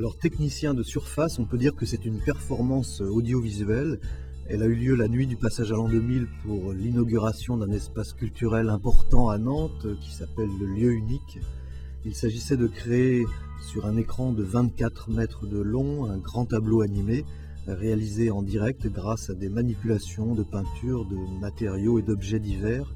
Alors technicien de surface, on peut dire que c'est une performance audiovisuelle. Elle a eu lieu la nuit du passage à l'an 2000 pour l'inauguration d'un espace culturel important à Nantes qui s'appelle le lieu unique. Il s'agissait de créer sur un écran de 24 mètres de long un grand tableau animé réalisé en direct grâce à des manipulations de peinture, de matériaux et d'objets divers.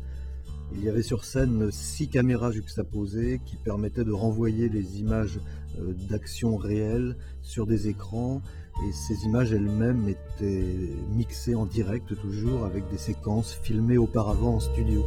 Il y avait sur scène six caméras juxtaposées qui permettaient de renvoyer les images euh, d'actions réelles sur des écrans et ces images elles-mêmes étaient mixées en direct toujours avec des séquences filmées auparavant en studio.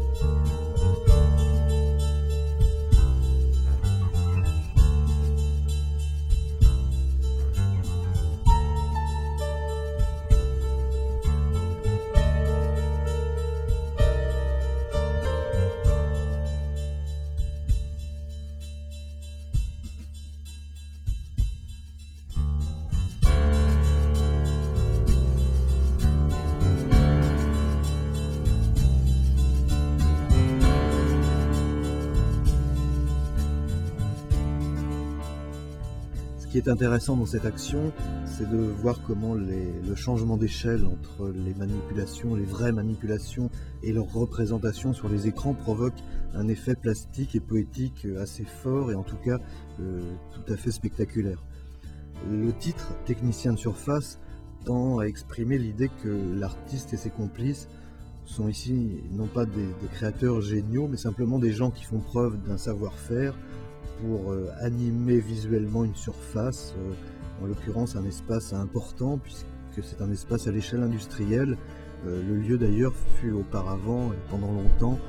Ce qui est intéressant dans cette action, c'est de voir comment le changement d'échelle entre les manipulations, les vraies manipulations et leur représentation sur les écrans provoque un effet plastique et poétique assez fort et en tout cas euh, tout à fait spectaculaire. Le titre, Technicien de surface, tend à exprimer l'idée que l'artiste et ses complices sont ici non pas des créateurs géniaux, mais simplement des gens qui font preuve d'un savoir-faire, pour euh, animer visuellement une surface, euh, en l'occurrence un espace important puisque c'est un espace à l'échelle industrielle. Euh, le lieu d'ailleurs fut auparavant et pendant longtemps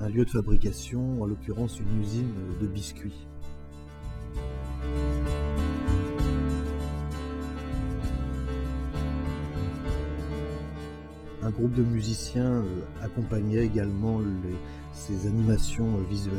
un lieu de fabrication, en l'occurrence une usine de biscuits. Un groupe de musiciens accompagnait également ces animations visuelles.